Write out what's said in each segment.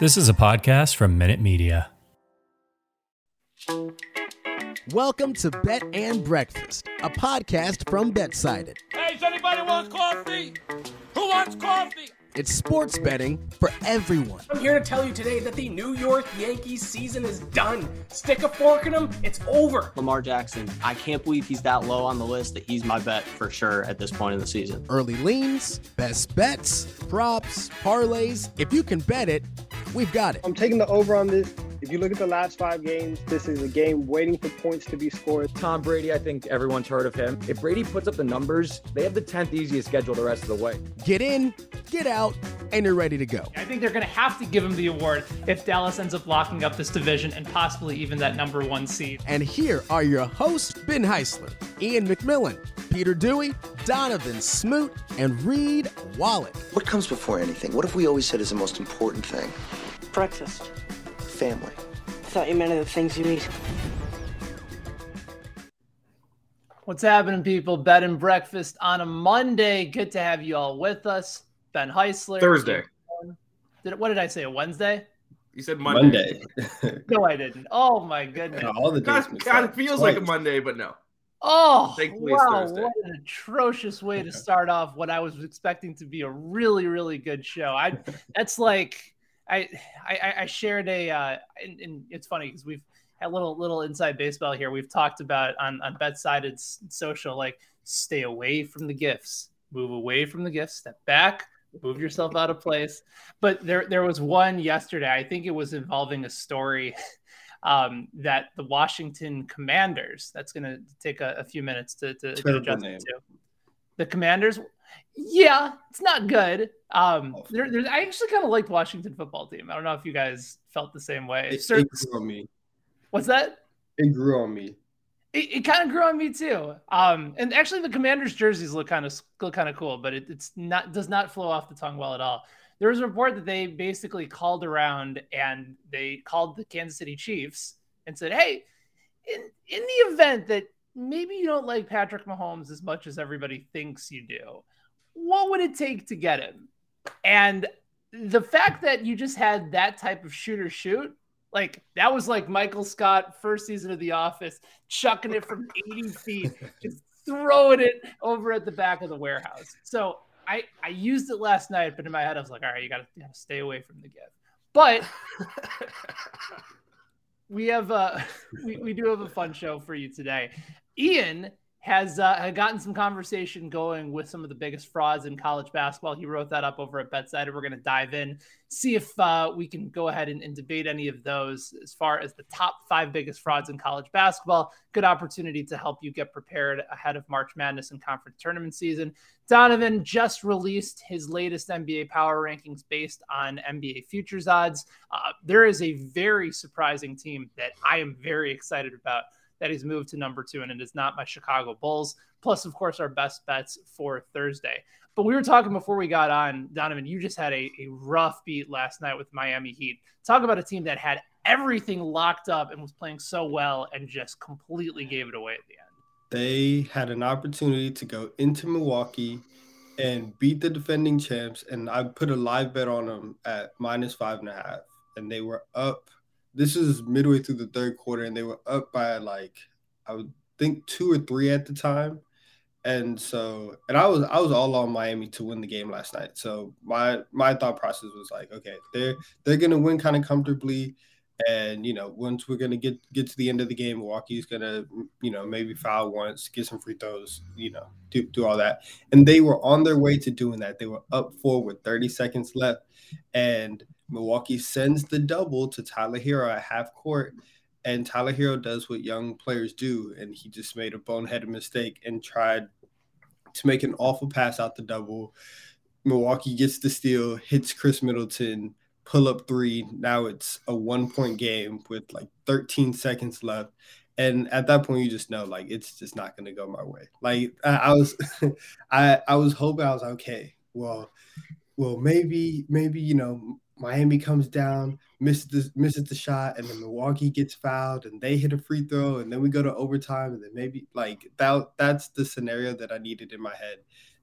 This is a podcast from Minute Media. Welcome to Bet and Breakfast, a podcast from Betsided. Hey, does anybody want coffee? Who wants coffee? It's sports betting for everyone. I'm here to tell you today that the New York Yankees season is done. Stick a fork in them, it's over. Lamar Jackson, I can't believe he's that low on the list that he's my bet for sure at this point in the season. Early leans, best bets, props, parlays. If you can bet it, we've got it. I'm taking the over on this. If you look at the last five games, this is a game waiting for points to be scored. Tom Brady, I think everyone's heard of him. If Brady puts up the numbers, they have the 10th easiest schedule the rest of the way. Get in, get out, and you're ready to go. I think they're going to have to give him the award if Dallas ends up locking up this division and possibly even that number one seed. And here are your hosts, Ben Heisler, Ian McMillan, Peter Dewey, Donovan Smoot, and Reed Wallach. What comes before anything? What if we always said is the most important thing? Breakfast. Family. I thought you meant the things you eat. What's happening, people? Bet and breakfast on a Monday. Good to have you all with us. Ben Heisler. Thursday. Did what did I say? A Wednesday? You said Monday. Monday. no, I didn't. Oh my goodness. No, all the days God, God it feels like a Monday, but no. Oh, wow. What an atrocious way to start off what I was expecting to be a really, really good show. I that's like I I, I shared a uh and, and it's funny because we've had a little little inside baseball here. We've talked about on on Betsided social like stay away from the gifts, move away from the gifts, step back, move yourself out of place. But there there was one yesterday. I think it was involving a story um, that the Washington Commanders. That's going to take a, a, few minutes to, to, to adjust to. The Commanders. Yeah, it's not good. Um, oh, there, I actually kind of liked Washington football team. I don't know if you guys felt the same way. It, it grew on me. What's that? It grew on me. It, it kind of grew on me too. Um, and actually, the Commanders jerseys look kind of look kind of cool, but it, it's not does not flow off the tongue well at all there was a report that they basically called around and they called the Kansas City Chiefs and said, "Hey, in in the event that maybe you don't like Patrick Mahomes as much as everybody thinks you do, what would it take to get him?" And the fact that you just had that type of shooter shoot, like that was like Michael Scott first season of The Office, chucking it from 80 feet, just throwing it over at the back of the warehouse. So I I used it last night, but in my head I was like, all right, you gotta, you gotta stay away from the gift. But we have uh we, we do have a fun show for you today. Ian has uh, gotten some conversation going with some of the biggest frauds in college basketball. He wrote that up over at Betsided. We're going to dive in, see if uh, we can go ahead and, and, debate any of those as far as the top five biggest frauds in college basketball. Good opportunity to help you get prepared ahead of March Madness and conference tournament season. Donovan just released his latest NBA power rankings based on NBA futures odds. Uh, there is a very surprising team that I am very excited about that he's moved to number two, and it is not my Chicago Bulls. Plus, of course, our best bets for Thursday. But we were talking before we got on, Donovan. You just had a, a rough beat last night with Miami Heat. Talk about a team that had everything locked up and was playing so well and just completely gave it away at the end. They had an opportunity to go into Milwaukee and beat the defending champs, and I put a live bet on them at minus five and a half, and they were up this is midway through the third quarter, and they were up by like I would think two or three at the time. And so, and I was I was all on Miami to win the game last night. So my my thought process was like, okay, they're they're gonna win kind of comfortably, and you know, once we're gonna get get to the end of the game, Milwaukee's gonna you know maybe foul once, get some free throws, you know, do do all that. And they were on their way to doing that. They were up four with 30 seconds left, and Milwaukee sends the double to Tyler Herro at half court, and Tyler Herro does what young players do, and he just made a boneheaded mistake and tried to make an awful pass out the double. Milwaukee gets the steal, hits Khris Middleton, pull up three. Now it's a one point game with like 13 seconds left. And at that point, you just know like it's just not going to go my way. Like I, I was, I I was hoping I was okay. Well, well maybe maybe you know Miami comes down, misses the, misses the shot, and then Milwaukee gets fouled, and they hit a free throw, and then we go to overtime, and then maybe like that. That's the scenario that I needed in my head,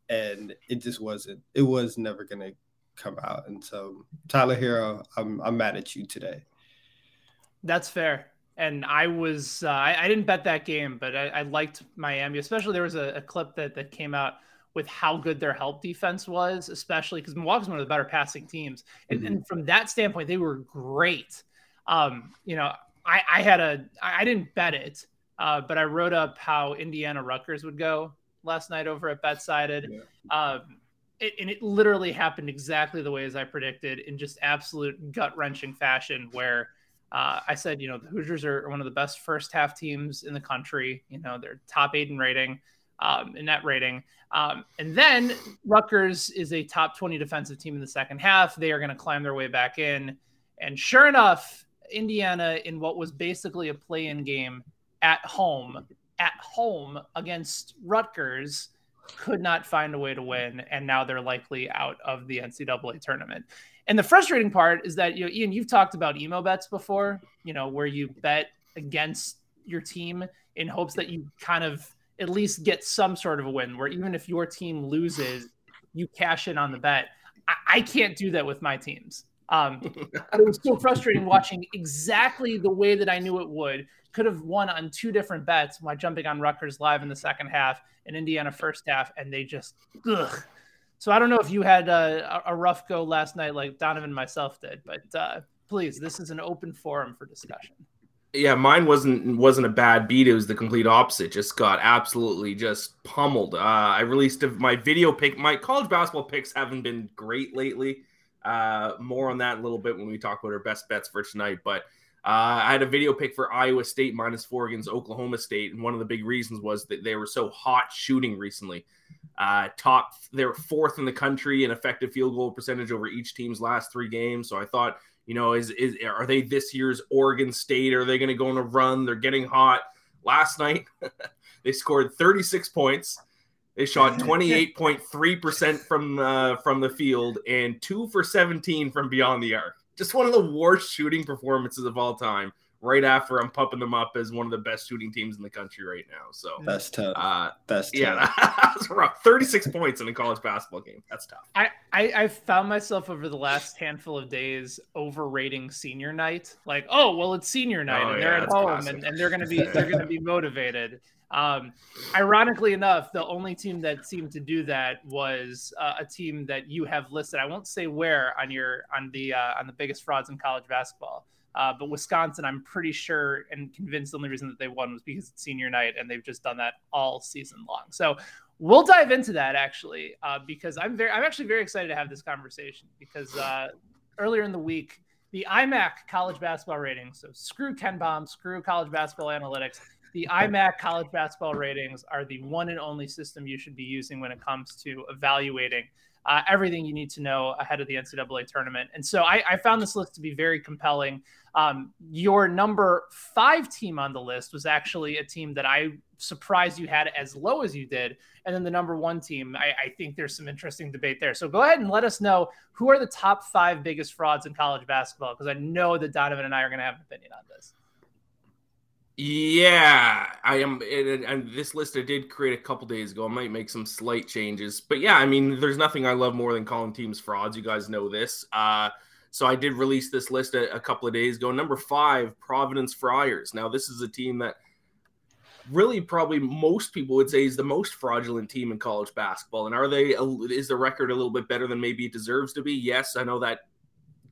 and it just wasn't. It was never gonna come out. And so, Tyler Herro, I'm I'm mad at you today. That's fair. And I was uh, I, I, didn't bet that game, but I, I liked Miami. Especially there was a, a, clip that that came out with how good their help defense was, especially because Milwaukee's one of the better passing teams. And, mm-hmm. and from that standpoint, they were great. Um, you know, I, I had a I didn't bet it, uh, but I wrote up how Indiana Rutgers would go last night over at BetSided. Yeah. Um, it, and it literally happened exactly the way as I predicted in just absolute gut wrenching fashion. Where uh, I said, you know, the Hoosiers are one of the best first half teams in the country. You know, they're top eight in rating, um, in net rating. Um, and then Rutgers is a top 20 defensive team in the second half. They are going to climb their way back in. And sure enough, Indiana, in what was basically a play in game at home, at home against Rutgers, could not find a way to win, and now they're likely out of the NCAA tournament. And the frustrating part is that you know, Ian, you've talked about emo bets before, you know, where you bet against your team in hopes that you kind of at least get some sort of a win, where even if your team loses, you cash in on the bet. I, I can't do that with my teams. Um, it was so frustrating watching exactly the way that I knew it would. Could have won on two different bets by jumping on Rutgers live in the second half and Indiana first half, and they just ugh. So I don't know if you had a, a rough go last night like Donovan and myself did, but uh, please, this is an open forum for discussion. Yeah, mine wasn't wasn't a bad beat. It was the complete opposite. Just got absolutely just pummeled. Uh, I released my video pick. My college basketball picks haven't been great lately. Uh, more on that in a little bit when we talk about our best bets for tonight. But uh, I had a video pick for Iowa State minus four against Oklahoma State, and one of the big reasons was that they were so hot shooting recently. Uh, top, they were fourth in the country in effective field goal percentage over each team's last three games. So I thought, you know, is is are they this year's Oregon State? Are they going to go on a run? They're getting hot. Last night, they scored 36 points. They shot 28.3% from uh, from the field and 2 for 17 from beyond the arc. Just one of the worst shooting performances of all time. Right after I'm pumping them up as one of the best shooting teams in the country right now. So that's tough. Uh, that's tough. yeah, that's rough. 36 points in a college basketball game. That's tough. I, I I found myself over the last handful of days overrating senior night. Like, oh well, it's senior night oh, and they're at home and, and they're gonna be they're gonna be motivated. Um, ironically enough, the only team that seemed to do that was uh, a team that you have listed. I won't say where on your on the uh, on the biggest frauds in college basketball, uh, but Wisconsin, I'm pretty sure and convinced the only reason that they won was because it's senior night, and they've just done that all season long. So we'll dive into that actually, uh, because I'm very I'm actually very excited to have this conversation because uh, earlier in the week. The IMAC college basketball ratings. So screw KenPom, screw college basketball analytics the IMAC college basketball ratings are the one and only system you should be using when it comes to evaluating uh, everything you need to know ahead of the NCAA tournament. And so I, I found this list to be very compelling. Um, your number five team on the list was actually a team that I surprised you had as low as you did. And then the number one team, I, I think there's some interesting debate there. So go ahead and let us know who are the top five biggest frauds in college basketball, because I know that Donovan and I are going to have an opinion on this. Yeah, I am. And, this list I did create a couple days ago. I might make some slight changes, but yeah, I mean, there's nothing I love more than calling teams frauds. You guys know this. Uh, so I did release this list a, a couple of days ago. Number five, Providence Friars. Now, this is a team that really probably most people would say is the most fraudulent team in college basketball. And are they? Is the record a little bit better than maybe it deserves to be? Yes, I know that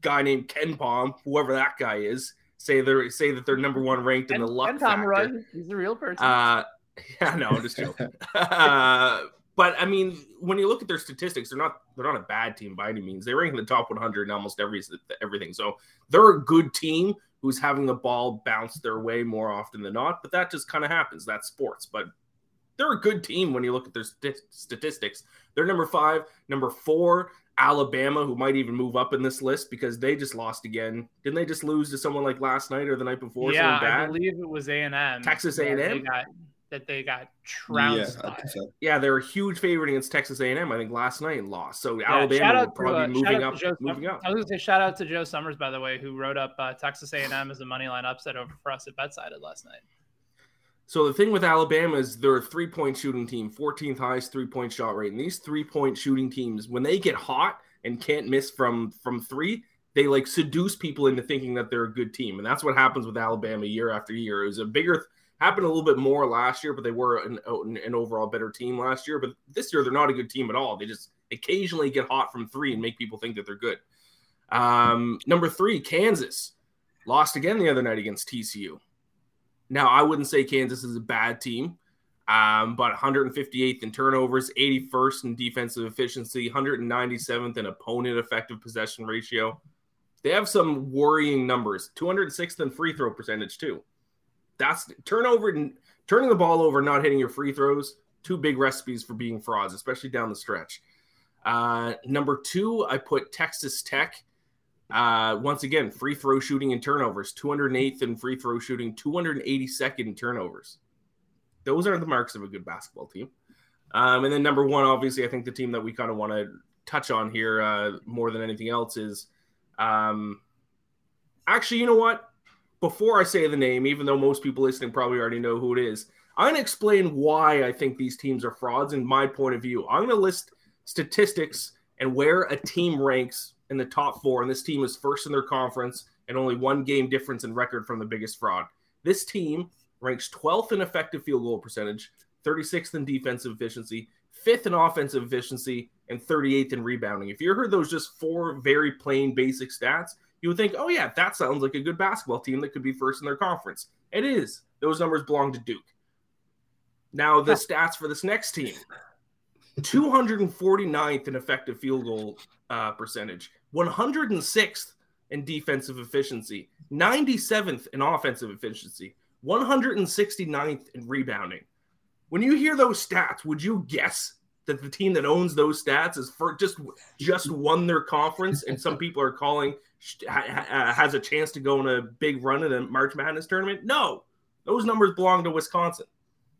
guy named KenPom, whoever that guy is say they're say that they're number one ranked in the luck and Tom factor. he's a real person. Uh, yeah, no, I'm just joking. uh, but I mean, when you look at their statistics, they're not they're not a bad team by any means. They rank in the top 100 in almost every everything. So they're a good team who's having the ball bounce their way more often than not. But that just kind of happens. That's sports. But they're a good team when you look at their st- statistics. They're number five, number four. Alabama, who might even move up in this list because they just lost again. Didn't they just lose to someone like last night or the night before? Yeah, I believe it was A and M. Texas A and M. That they got trounced. Yeah, so. yeah, they were a huge favorite against Texas A and M. I think last night and lost. So yeah, Alabama will probably to, uh, moving up. Joe, moving up. I was going to say shout out to Joe Summers by the way, who wrote up uh, Texas A and M as a money line upset over for us at BetSided last night. So the thing with Alabama is they're a three point shooting team, 14th highest three point shot rate. And these three point shooting teams, when they get hot and can't miss from from three, they like seduce people into thinking that they're a good team, and that's what happens with Alabama year after year. It was a bigger happened a little bit more last year, but they were an, an overall better team last year. But this year, they're not a good team at all. They just occasionally get hot from three and make people think that they're good. Um, number three, Kansas lost again the other night against TCU. Now, I wouldn't say Kansas is a bad team, um, but 158th in turnovers, 81st in defensive efficiency, 197th in opponent effective possession ratio. They have some worrying numbers. 206th in free throw percentage too. That's turnover and turning the ball over, not hitting your free throws. Two big recipes for being frauds, especially down the stretch. Uh, number two, I put Texas Tech. Uh, once again, free throw shooting and turnovers, 208th in free throw shooting, 282nd in turnovers. Those are the marks of a good basketball team. Um, and then number one, obviously, I think the team that we kind of want to touch on here uh, more than anything else is um, actually, you know what? Before I say the name, even though most people listening probably already know who it is, I'm going to explain why I think these teams are frauds in my point of view. I'm going to list statistics and where a team ranks in the top four, and this team is first in their conference and only one game difference in record from the biggest fraud. This team ranks 12th in effective field goal percentage, 36th in defensive efficiency, fifth in offensive efficiency, and 38th in rebounding. If you heard those just four very plain basic stats, you would think, oh, yeah, that sounds like a good basketball team that could be first in their conference. It is. Those numbers belong to Duke. Now, the stats for this next team 249th in effective field goal uh, percentage, 106th in defensive efficiency, 97th in offensive efficiency, 169th in rebounding. When you hear those stats, would you guess that the team that owns those stats is for just just won their conference and some people are calling has a chance to go on a big run in the March Madness tournament? No, those numbers belong to Wisconsin.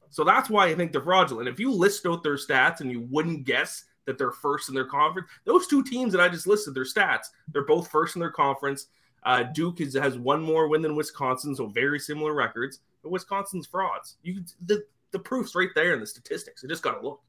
So that's why I think they're fraudulent. If you list out their stats and you wouldn't guess that they're first in their conference, those two teams that I just listed, their stats, they're both first in their conference. Uh, Duke is, has one more win than Wisconsin, so very similar records. But Wisconsin's frauds. You the the proof's right there in the statistics. You just got to look.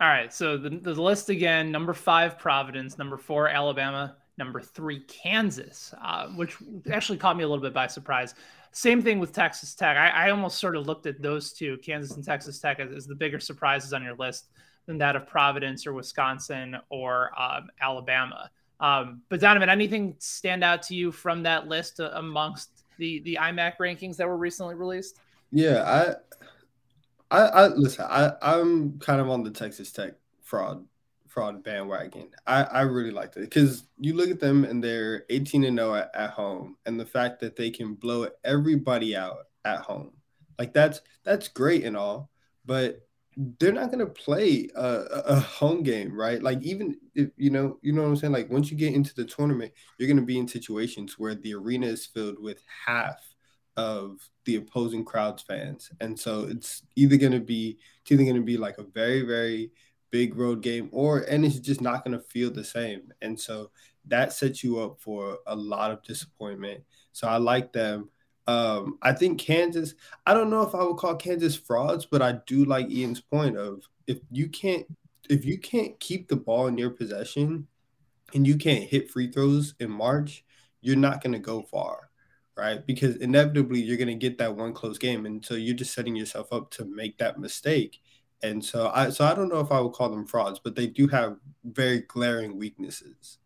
All right. So the, the list again: number five, Providence; number four, Alabama; number three, Kansas, uh, which actually caught me a little bit by surprise. Same thing with Texas Tech. I, I almost sort of looked at those two, Kansas and Texas Tech, as, as, the bigger surprises on your list than that of Providence or Wisconsin or um, Alabama. Um, but Donovan, anything stand out to you from that list uh, amongst the the IMAC rankings that were recently released? Yeah, I, I, I listen. I, I'm kind of on the Texas Tech fraud fraud bandwagon. I, I really liked it because you look at them and they're 18 and 0 at, at home, and the fact that they can blow everybody out at home, like that's that's great and all, but they're not going to play a, a, home game, right? Like even if you know, you know what I'm saying. Like once you get into the tournament, you're going to be in situations where the arena is filled with half of the opposing crowd's fans, and so it's either going to be it's either going to be like a very very big road game, or and it's just not going to feel the same. And so that sets you up for a lot of disappointment. So I like them. Um, I think Kansas, I don't know if I would call Kansas frauds, but I do like Ian's point of if you can't if you can't keep the ball in your possession and you can't hit free throws in March, you're not going to go far, right? Because inevitably you're going to get that one close game, and so you're just setting yourself up to make that mistake. And so I so I don't know if I would call them frauds, but they do have very glaring weaknesses.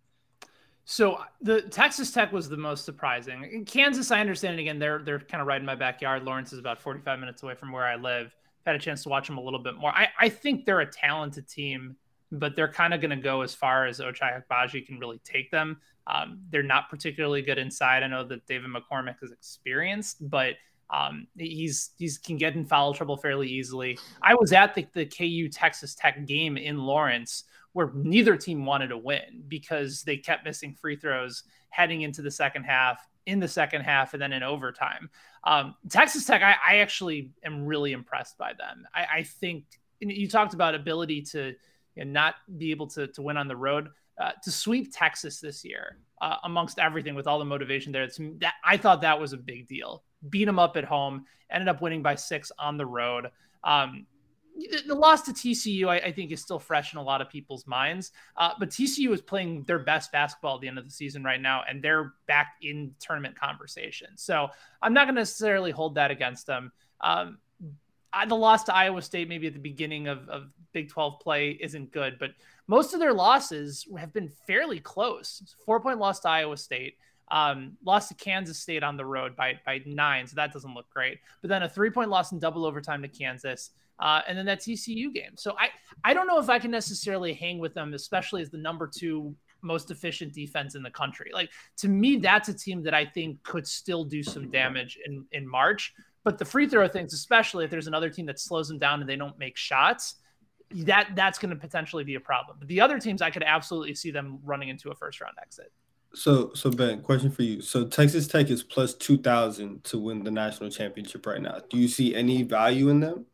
So the Texas Tech was the most surprising. In Kansas, I understand it again. They're they're kind of right in my backyard. Lawrence is about 45 minutes away from where I live. I had a chance to watch them a little bit more. I, I think they're a talented team, but they're kind of going to go as far as Ochai Agbaji can really take them. Um, they're not particularly good inside. I know that David McCormick is experienced, but um, he's he's can get in foul trouble fairly easily. I was at the, the KU Texas Tech game in Lawrence where neither team wanted to win because they kept missing free throws heading into the second half, in the second half, and then in overtime. Um, Texas Tech, I, I, actually am really impressed by them. I, I think you talked about ability to you know, not be able to, to win on the road. Uh, to sweep Texas this year, uh, amongst everything, with all the motivation there, that I thought that was a big deal beat them up at home, ended up winning by six on the road. Um, the loss to TCU, I, I, think, is still fresh in a lot of people's minds. Uh, but TCU is playing their best basketball at the end of the season right now, and they're back in tournament conversation. So I'm not going to necessarily hold that against them. Um, I, the loss to Iowa State, maybe at the beginning of, of Big 12 play, isn't good, but most of their losses have been fairly close. Four point loss to Iowa State. Um, lost to Kansas State on the road by by nine, so that doesn't look great. But then a three point loss in double overtime to Kansas, uh, and then that TCU game. So I I don't know if I can necessarily hang with them, especially as the number two most efficient defense in the country. Like to me, that's a team that I think could still do some damage in in March. But the free throw things, especially if there's another team that slows them down and they don't make shots, that that's going to potentially be a problem. But the other teams, I could absolutely see them running into a first round exit. So, so Ben, question for you. So Texas Tech is plus two thousand to win the national championship right now. Do you see any value in them?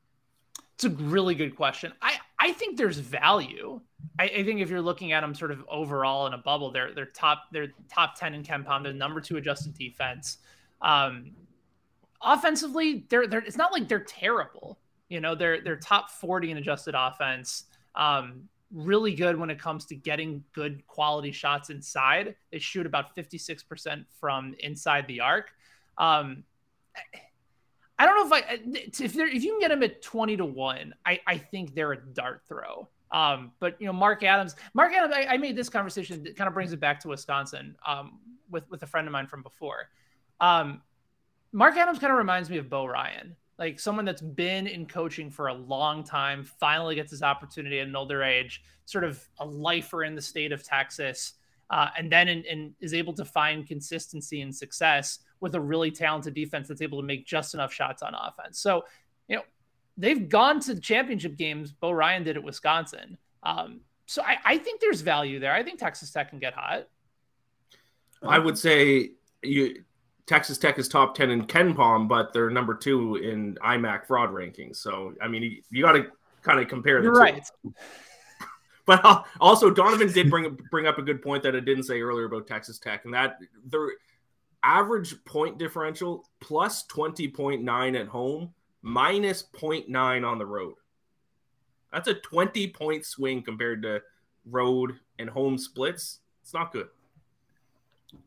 It's a really good question. I I think there's value. I, I think if you're looking at them sort of overall in a bubble, they're they're top they're top ten in KenPom. They're number two adjusted defense. Um, offensively, they're they're it's not like they're terrible. You know, they're they're top forty in adjusted offense. Um, really good when it comes to getting good quality shots inside. They shoot about 56% from inside the arc. Um, I don't know if I if they if you can get them at 20 to 1, I, I think they're a dart throw. Um, but you know, Mark Adams, Mark Adams, I, I made this conversation that kind of brings it back to Wisconsin um, with with a friend of mine from before. Um, Mark Adams kind of reminds me of Bo Ryan like someone that's been in coaching for a long time, finally gets his opportunity at an older age, sort of a lifer in the state of Texas, uh, and then in, in, is able to find consistency and success with a really talented defense that's able to make just enough shots on offense. So, you know, they've gone to the championship games. Bo Ryan did at Wisconsin. Um, so I, I think there's value there. I think Texas Tech can get hot. I would say you Texas Tech is top 10 in KenPom, but they're number two in IMAC fraud rankings. So, I mean, you, you got to kind of compare the You're two. right. But also, Donovan did bring bring up a good point that I didn't say earlier about Texas Tech, and that their average point differential plus 20.9 at home, minus 0.9 on the road. That's a 20 point swing compared to road and home splits. It's not good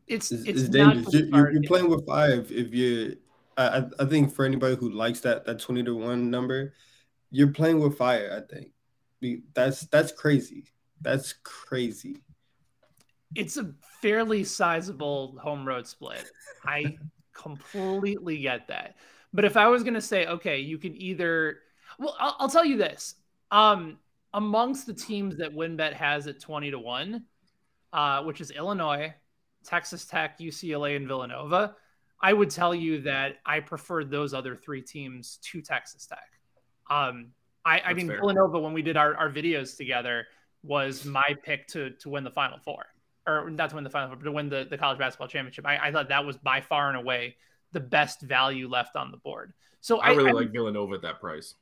it's it's, it's, it's dangerous. You're, you're, playing with five. If you, I, I think for anybody who likes that that twenty to one number, you're playing with fire. I think that's that's crazy. That's crazy. It's a fairly sizable home road split. I completely get that. But if I was going to say, okay, you can either, well, I'll, I'll tell you this. Um, amongst the teams that WynnBET has at 20 to 1, uh, which is Illinois, Texas Tech, UCLA, and Villanova, I would tell you that I preferred those other three teams to Texas Tech. Um, I, I mean, fair. Villanova, when we did our, our videos together, was my pick to to win the Final Four, or not to win the Final Four, but to win the, the college basketball championship. I, I thought that was by far and away the best value left on the board. So I, I really I, like Villanova at that price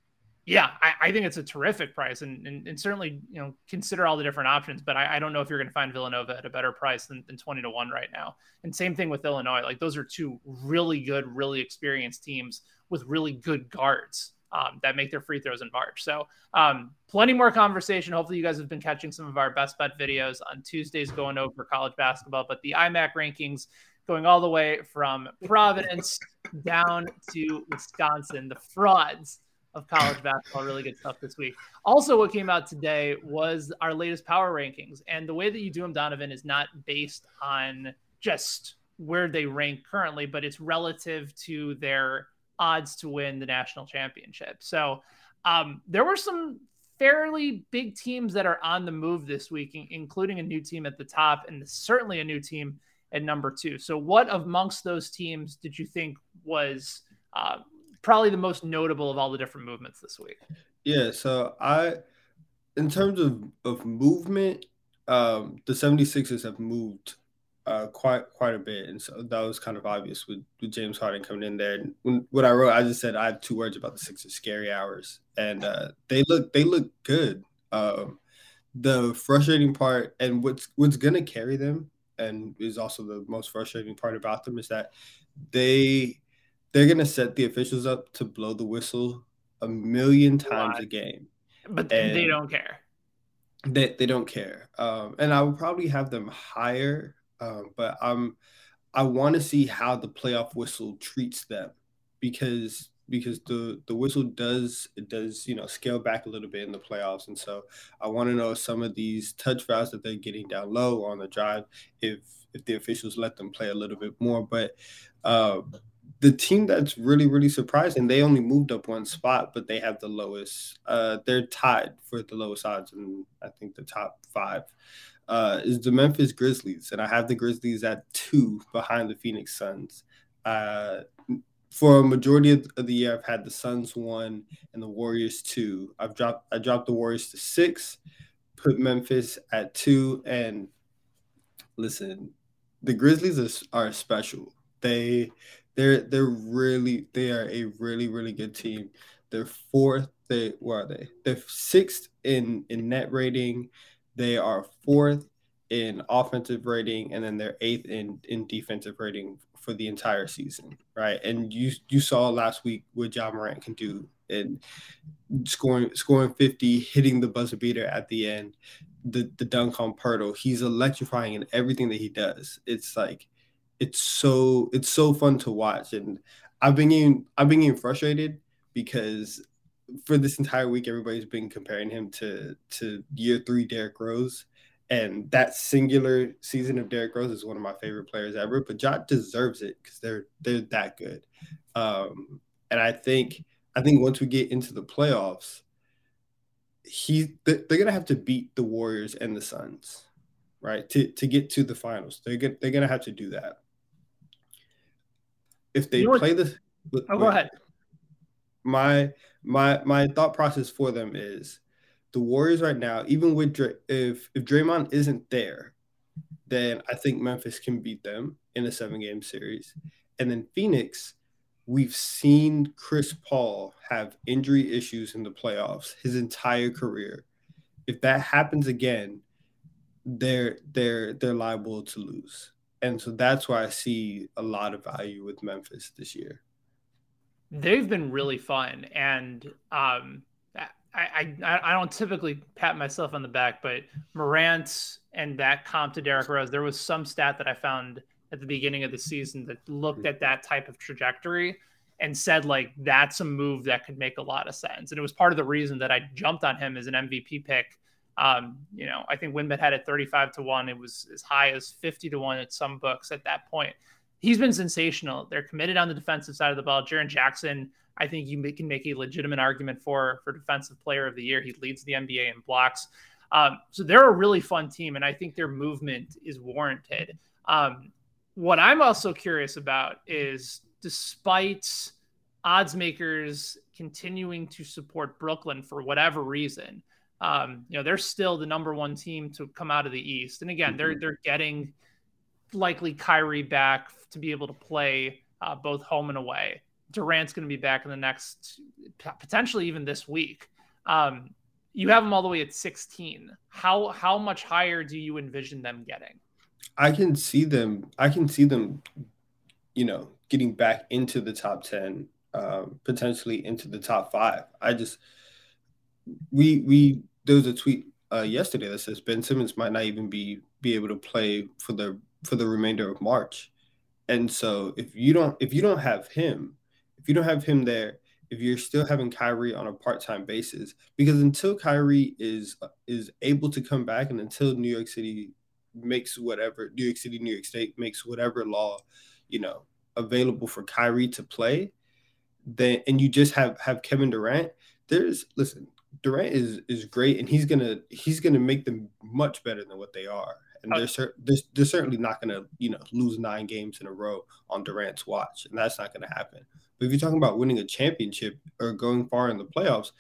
yeah, I, I, think it's a terrific price, and, and, and, certainly you know consider all the different options. But I, I don't know if you're going to find Villanova at a better price than, than twenty to one right now. And same thing with Illinois. Like those are two really good, really experienced teams with really good guards um, that make their free throws in March. So um, plenty more conversation. Hopefully, you guys have been catching some of our best bet videos on Tuesdays going over college basketball. But the IMAC rankings going all the way from Providence down to Wisconsin. The frauds of college basketball. Really good stuff this week. Also, what came out today was our latest power rankings. And the way that you do them, Donovan, is not based on just where they rank currently, but it's relative to their odds to win the national championship. So um, there were some fairly big teams that are on the move this week, including a new team at the top and certainly a new team at number two. So, what amongst those teams did you think was uh, probably the most notable of all the different movements this week. Yeah, so I in terms of of movement, um the 76ers have moved uh quite quite a bit and so that was kind of obvious with, with James Harden coming in there. And when what I wrote I just said I have two words about the Sixers scary hours and uh they look they look good. Um the frustrating part and what's what's going to carry them and is also the most frustrating part about them is that they they're gonna set the officials up to blow the whistle a million times a game. But and they don't care. They, they don't care. Um, and I would probably have them higher, um, but I'm I want to see how the playoff whistle treats them because because the the whistle does it does you know scale back a little bit in the playoffs. And so i want to know some of these touch fouls that they're getting down low on the drive if if the officials let them play a little bit more. But uh, the team that's really really surprising they only moved up one spot but they have the lowest uh, they're tied for the lowest odds in i think the top five uh, is the memphis grizzlies and i have the grizzlies at two behind the phoenix suns uh, for a majority of the year, I've had the Suns one and the Warriors two. I've dropped I dropped the Warriors to six, put Memphis at two, and listen, the Grizzlies are, are special. They they're they're really they are a really really good team. They're fourth. They where are they? They're sixth in in net rating. They are fourth in offensive rating, and then they're eighth in in defensive rating for the entire season, right? And you you saw last week what Ja Morant can do and scoring scoring 50, hitting the buzzer beater at the end, the the dunk on Poeltl. He's electrifying in everything that he does. It's like it's so it's so fun to watch. And I've been getting I've been getting frustrated because for this entire week everybody's been comparing him to to year three Derrick Rose and that singular season of Derrick Rose is one of my favorite players ever. But Jot deserves it because they're they're that good. Um, and I think I think once we get into the playoffs, he they're gonna have to beat the Warriors and the Suns, right? To to get to the finals, they're gonna, they're gonna have to do that. If they you know play the, oh, go ahead. My my my thought process for them is the Warriors right now, even with Dray, if if Draymond isn't there, then I think Memphis can beat them in a seven game series. And then Phoenix, we've seen Chris Paul have injury issues in the playoffs his entire career. If that happens again, they're they're they're liable to lose. And so that's why I see a lot of value with Memphis this year. They've been really fun and um I, I, I don't typically pat myself on the back, but Morant and that comp to Derrick Rose, there was some stat that I found at the beginning of the season that looked at that type of trajectory and said like that's a move that could make a lot of sense. And it was part of the reason that I jumped on him as an MVP pick. Um, you know, I think WynnBET had it 35 to 1. It was as high as 50 to 1 at some books at that point. He's been sensational. They're committed on the defensive side of the ball. Jaren Jackson I think you can make a legitimate argument for for defensive player of the year. He leads the NBA in blocks. Um, so they're a really fun team, and I think their movement is warranted. Um, what I'm also curious about is despite odds makers continuing to support Brooklyn for whatever reason, um, you know, they're still the number one team to come out of the East. And again, they're mm-hmm. they're getting likely Kyrie back to be able to play uh, both home and away. Durant's going to be back in the next, potentially even this week. Um, you have them all the way at 16. How how much higher do you envision them getting? I can see them. I can see them, you know, getting back into the top 10, um, potentially into the top five. I just we we there was a tweet uh, yesterday that says Ben Simmons might not even be be able to play for the for the remainder of March. And so if you don't if you don't have him, if you don't have him there, if you're still having Kyrie on a part-time basis, because until Kyrie is is able to come back and until New York City makes whatever New York City, New York State makes whatever law, you know, available for Kyrie to play, then and you just have have Kevin Durant, there's listen, Durant is is great and he's gonna he's gonna make them much better than what they are and they're, cer- they're, they're certainly not going to you know lose nine games in a row on Durant's watch, and that's not going to happen. But if you're talking about winning a championship or going far in the playoffs,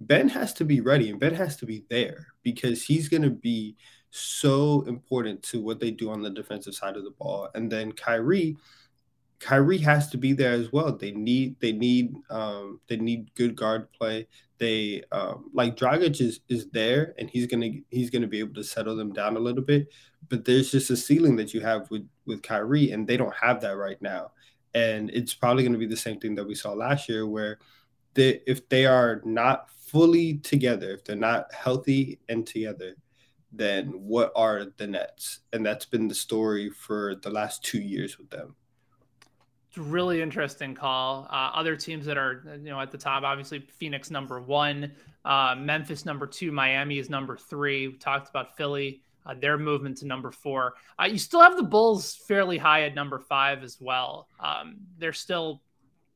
Ben has to be ready and Ben has to be there because he's going to be so important to what they do on the defensive side of the ball. And then Kyrie, Kyrie has to be there as well. They need they need um, they need good guard play. They um, like Dragic is is there and he's gonna he's gonna be able to settle them down a little bit. But there's just a ceiling that you have with with Kyrie, and they don't have that right now. And it's probably gonna be the same thing that we saw last year, where they if they are not fully together, if they're not healthy and together, then what are the Nets? And that's been the story for the last two years with them. It's really interesting call. Uh, other teams that are you know at the top, obviously Phoenix number one, uh, Memphis number two, Miami is number three. We talked about Philly, uh, their movement to number four. Uh, you still have the Bulls fairly high at number five as well. Um, they're still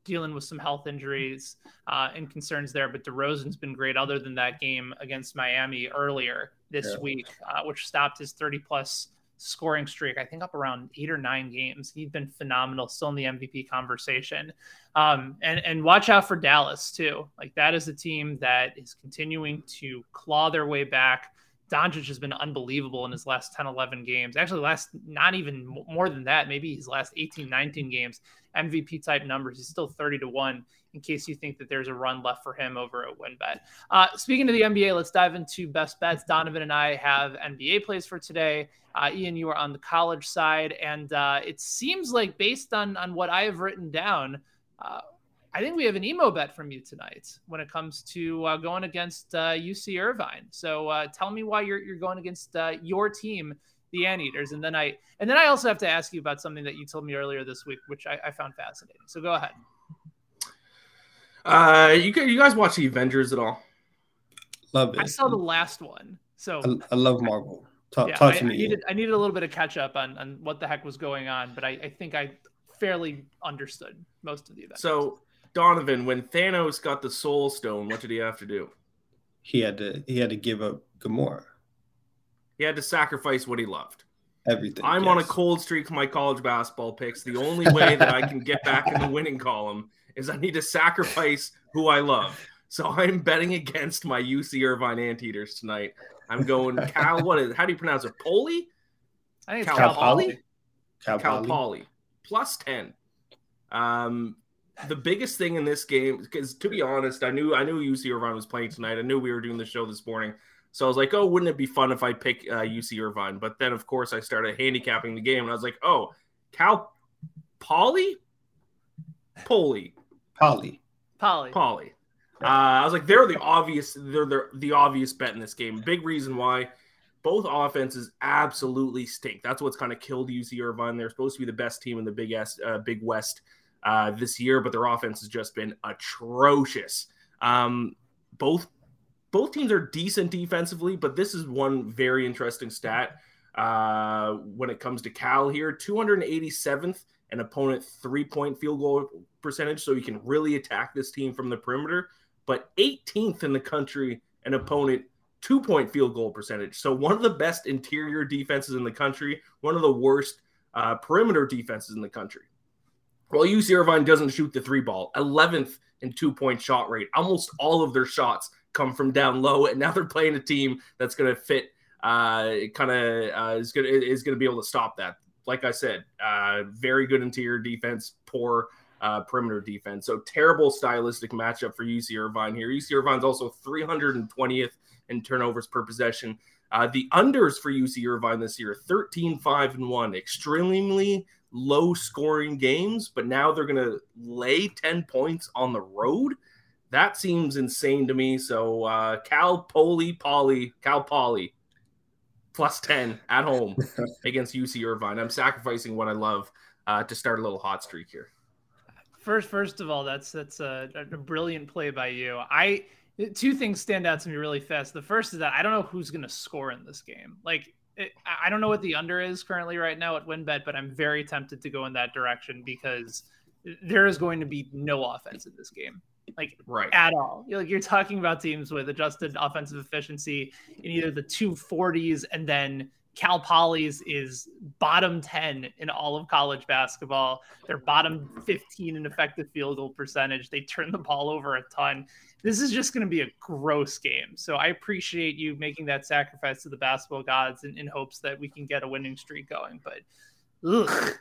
dealing with some health injuries uh, and concerns there. But DeRozan's been great, other than that game against Miami earlier this yeah. week, uh, which stopped his 30 plus scoring streak. I think up around eight or nine games. He's been phenomenal, still in the MVP conversation. Um, and and watch out for Dallas too. Like that is a team that is continuing to claw their way back. Doncic has been unbelievable in his last 10, 11 games. Actually, last not even more than that, maybe his last 18, 19 games. MVP type numbers. He's still 30 to 1 in case you think that there's a run left for him over at WynnBET. Uh, speaking of the NBA, let's dive into best bets. Donovan and I have NBA plays for today. Uh, Ian, you are on the college side, and uh, it seems like based on on what I have written down, uh, I think we have an emo bet from you tonight when it comes to uh, going against UC uh, Irvine. So tell me why you're you're going against your team the anteaters and then i and then i also have to ask you about something that you told me earlier this week which i, I found fascinating so go ahead uh you, you guys watch the avengers at all love it i saw the last one so i, I love marvel talk, yeah, talk I, to me I needed, I needed a little bit of catch up on, on what the heck was going on but I, I think i fairly understood most of the event so donovan when thanos got the soul stone what did he have to do he had to he had to give up gamora he had to sacrifice what he loved. Everything. I'm yes. on a cold streak for my college basketball picks. The only way that I can get back in the winning column is I need to sacrifice who I love. So I'm betting against my UC Irvine Anteaters tonight. I'm going Cal. What is? How do you pronounce it? Poli? I think it's Cal, Cal Poly. Cal, Cal Poly plus ten. Um, the biggest thing in this game, because to be honest, I knew I knew UC Irvine was playing tonight. I knew we were doing the show this morning. So I was like, oh, wouldn't it be fun if I pick uh, UC Irvine? But then, of course, I started handicapping the game, and I was like, oh, Cal Poly, Poly, Poly, Poly, Poly. Uh, I was like, they're the obvious, they're the, the obvious bet in this game. Big reason why both offenses absolutely stink. That's what's kind of killed UC Irvine. They're supposed to be the best team in the Big S, uh, Big West uh, this year, but their offense has just been atrocious. Um, both both teams are decent defensively, but this is one very interesting stat uh, when it comes to Cal here 287th an opponent three point field goal percentage, so you can really attack this team from the perimeter, but 18th in the country an opponent two point field goal percentage. So one of the best interior defenses in the country, one of the worst uh, perimeter defenses in the country. Well, UC Irvine doesn't shoot the three ball, 11th in two point shot rate. Almost all of their shots come from down low, and now they're playing a team that's going to fit. Uh, kind of uh, is going is going to be able to stop that. Like I said, uh, very good interior defense, poor uh, perimeter defense. So terrible stylistic matchup for UC Irvine here. UC Irvine's also 320th in turnovers per possession. Uh, the unders for UC Irvine this year 13 5 and 1 extremely low scoring games but now they're going to lay 10 points on the road that seems insane to me. So uh, Cal Poly Poly Cal Poly plus ten at home against UC Irvine. I'm sacrificing what I love uh, to start a little hot streak here. First, first of all, that's that's a, a brilliant play by you. I two things stand out to me really fast. The first is that I don't know who's going to score in this game. Like it, I don't know what the under is currently right now at WynnBET, but I'm very tempted to go in that direction because there is going to be no offense in this game like right at all. You're, like you're talking about teams with adjusted offensive efficiency in either the 240s and then Cal Poly's is bottom 10 in all of college basketball. They're bottom 15 in effective field goal percentage. They turn the ball over a ton. This is just going to be a gross game. So I appreciate you making that sacrifice to the basketball gods in, in hopes that we can get a winning streak going. But ugh,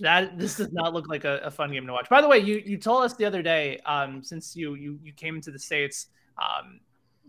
that this does not look like a, a, fun game to watch. By the way, you you told us the other day, um, since you you you came into the states, um,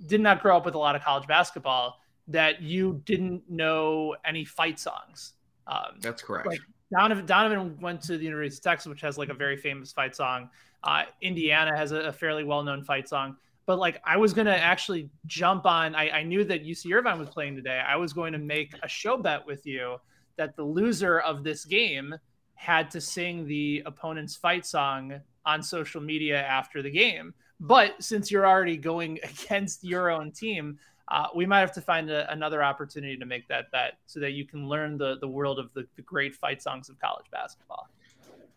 did not grow up with a lot of college basketball, that you didn't know any fight songs. Um, That's correct. Like, Donovan Donovan went to the University of Texas, which has like a very famous fight song. Uh, Indiana has a, a fairly well known fight song. But like I was gonna actually jump on. I, I knew that UC Irvine was playing today. I was going to make a show bet with you that the loser of this game had to sing the opponent's fight song on social media after the game. But since you're already going against your own team, uh, we might have to find a, another opportunity to make that bet so that you can learn the, the world of the, the great fight songs of college basketball.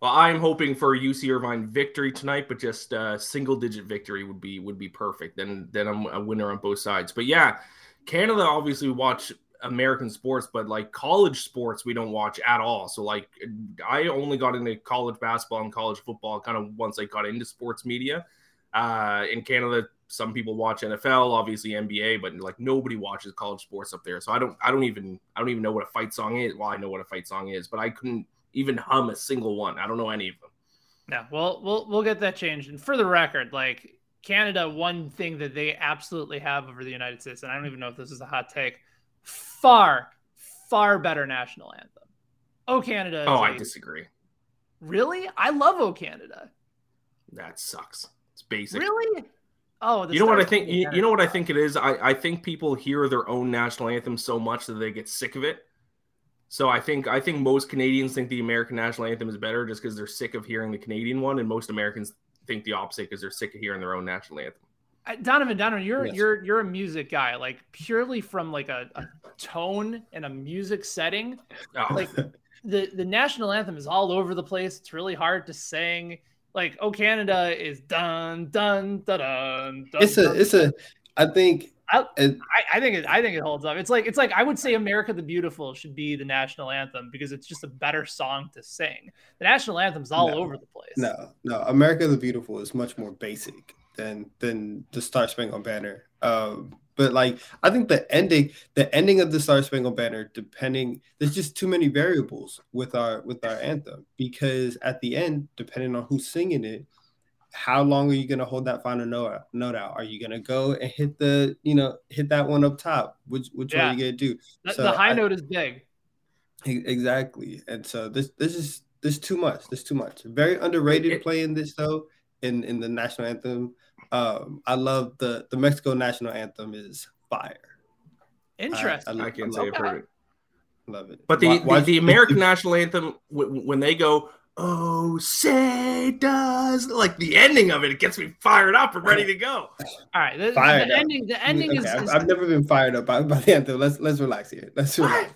Well, I'm hoping for UC Irvine victory tonight, but just a single digit victory would be would be perfect. Then then I'm a winner on both sides. But yeah, Canada obviously watch American sports, but like college sports we don't watch at all. So like I only got into college basketball and college football kind of once I got into sports media. Uh, in Canada, some people watch NFL, obviously NBA, but like nobody watches college sports up there. So I don't I don't even I don't even know what a fight song is. Well, I know what a fight song is, but I couldn't even hum a single one. I don't know any of them. Yeah, well, we'll we'll get that changed. And for the record, like Canada, one thing that they absolutely have over the United States, and I don't even know if this is a hot take, far, far better national anthem. Oh Canada. Oh, I disagree. Really? I love Oh Canada. That sucks. It's basic. Really? Oh, you know what I think? You, you know what I think it is. I, I think people hear their own national anthem so much that they get sick of it. So I think I think most Canadians think the American national anthem is better just because they're sick of hearing the Canadian one, and most Americans think the opposite because they're sick of hearing their own national anthem. Donovan, Donovan, you're yes. you're you're a music guy, like purely from like a, a tone and a music setting. Oh. Like the the national anthem is all over the place. It's really hard to sing. Like "Oh Canada" is dun dun dun dun. dun it's a it's a. I think I, I, think it. I think it holds up. It's like it's like I would say "America the Beautiful" should be the national anthem because it's just a better song to sing. The national anthem's all no, over the place. No, no, "America the Beautiful" is much more basic than than the Star Spangled Banner. Um, but like I think the ending, the ending of the Star Spangled Banner, depending, there's just too many variables with our with our anthem because at the end, depending on who's singing it how long are you going to hold that final note, note out? Are you going to go and hit the, you know, hit that one up top? Which which yeah. one are you going to do? The, so the high I, note is big. Exactly. And so this this is there's too much. There's too much. Very underrated it, playing this though in in the national anthem. Um, I love the the Mexico national anthem is fire. Interesting. I, I, I can say okay. it. Love it. But the, why, why, the, the American national anthem when they go oh say does like the ending of it it gets me fired up and ready to go all right the, the ending the ending okay, is, I've, I've, never been fired up by, by the anthem let's let's relax here let's relax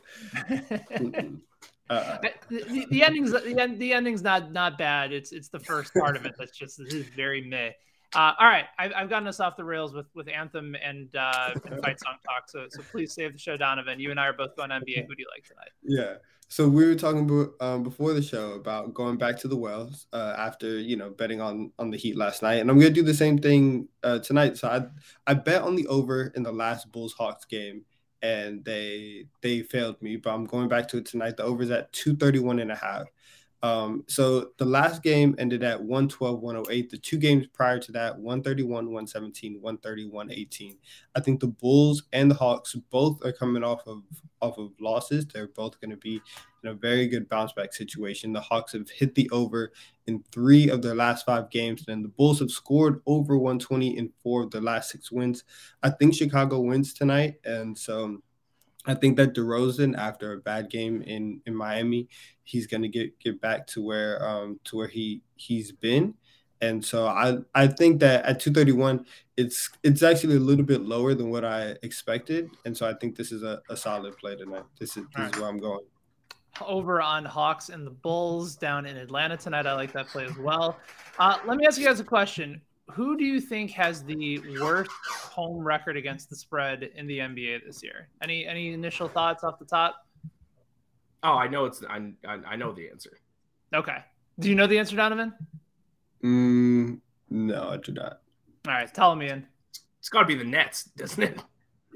uh, the, the, ending's the, end, the ending's not not bad it's it's the first part of it that's just this is very meh uh, all right, I've, I've gotten us off the rails with with anthem and, uh, and fight song talk. So so please save the show, Donovan. You and I are both going NBA. Who do you like tonight? Yeah. So we were talking about, um, before the show about going back to the wells uh, after you know betting on on the Heat last night, and I'm gonna do the same thing uh, tonight. So I I bet on the over in the last Bulls Hawks game, and they they failed me, but I'm going back to it tonight. The over is at 231 and a half. Um, so the last game ended at 112, 108. The two games prior to that, 131, 117, 131, 18. I think the Bulls and the Hawks both are coming off of off of losses. They're both going to be in a very good bounce back situation. The Hawks have hit the over in three of their last five games, and the Bulls have scored over 120 in four of their last six wins. I think Chicago wins tonight, and so I think that DeRozan, after a bad game in in Miami, he's going to get get back to where um to where he he's been, and so I I think that at 231, it's it's actually a little bit lower than what I expected, and so I think this is a, a solid play tonight. This is this is where I'm going. Over on Hawks and the Bulls down in Atlanta tonight. I like that play as well. Uh, let me ask you guys a question who do you think has the worst home record against the spread in the NBA this year? Any any initial thoughts off the top? Oh, I know it's I I know the answer. Okay. Do you know the answer, Donovan? Mm, no, I do not. All right, tell me in. It's got to be the Nets, doesn't it?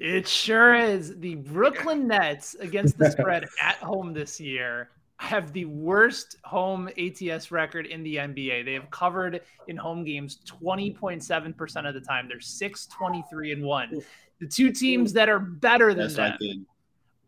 It sure is. The Brooklyn Nets against the spread at home this year have the worst home ATS record in the NBA. They have covered in home games 20.7% of the time. They're 6 23 and 1. The two teams that are better than yes, them,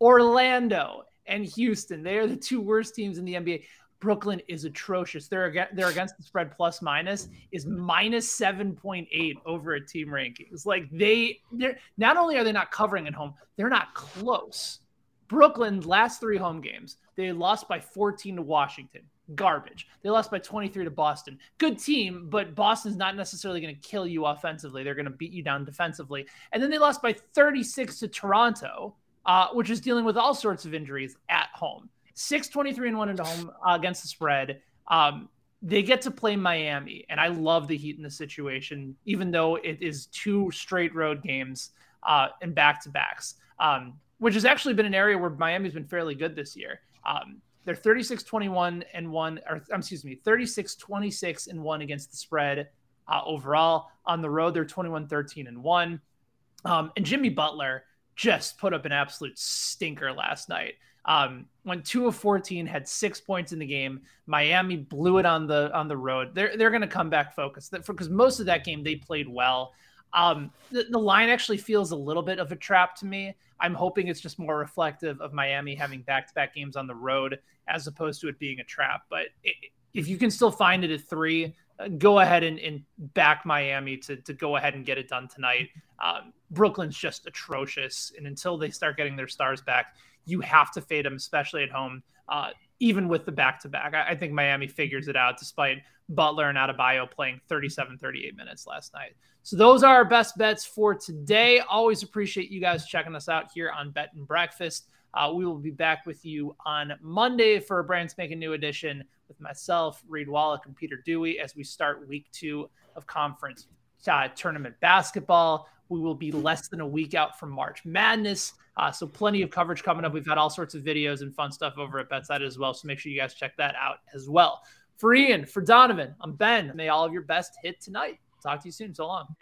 Orlando and Houston. They are the two worst teams in the NBA. Brooklyn is atrocious. They're they're against the spread plus minus is minus seven point eight over a team rankings. Like they they're not only are they not covering at home, they're not close. Brooklyn last three home games they lost by 14 to Washington. Garbage. They lost by 23 to Boston. Good team, but Boston's not necessarily going to kill you offensively. They're going to beat you down defensively. And then they lost by 36 to Toronto, uh, which is dealing with all sorts of injuries at home. 6 23 and 1 at home uh, against the spread. Um, they get to play Miami, and I love the Heat in this situation, even though it is two straight road games uh, and back to backs, um, which has actually been an area where Miami's been fairly good this year. Um, they're 36 21 and 1, or excuse me, 36 26 and 1 against the spread uh, overall. On the road, they're 21 13 and 1. Um, and Jimmy Butler just put up an absolute stinker last night. Um, when two of 14 had six points in the game, Miami blew it on the on the road. They're they're going to come back focused because most of that game they played well. Um, the, the line actually feels a little bit of a trap to me. I'm hoping it's just more reflective of Miami having back to back games on the road as opposed to it being a trap. But it, if you can still find it at three, uh, go ahead and, and, back Miami to, to go ahead and get it done tonight. Um, Brooklyn's just atrocious. And until they start getting their stars back, you have to fade them, especially at home. Uh, even with the back to back, I think Miami figures it out despite Butler and Adebayo playing 37, 38 minutes last night. So those are our best bets for today. Always appreciate you guys checking us out here on Bet and Breakfast. Uh, we will be back with you on Monday for a brand spanking new edition with myself, Reed Wallach, and Peter Dewey as we start week two of conference uh, tournament basketball. We will be less than a week out from March Madness. Uh, so plenty of coverage coming up. We've had all sorts of videos and fun stuff over at BetSide as well. So make sure you guys check that out as well. For Ian, for Donovan, I'm Ben. May all of your best hit tonight. Talk to you soon. So long.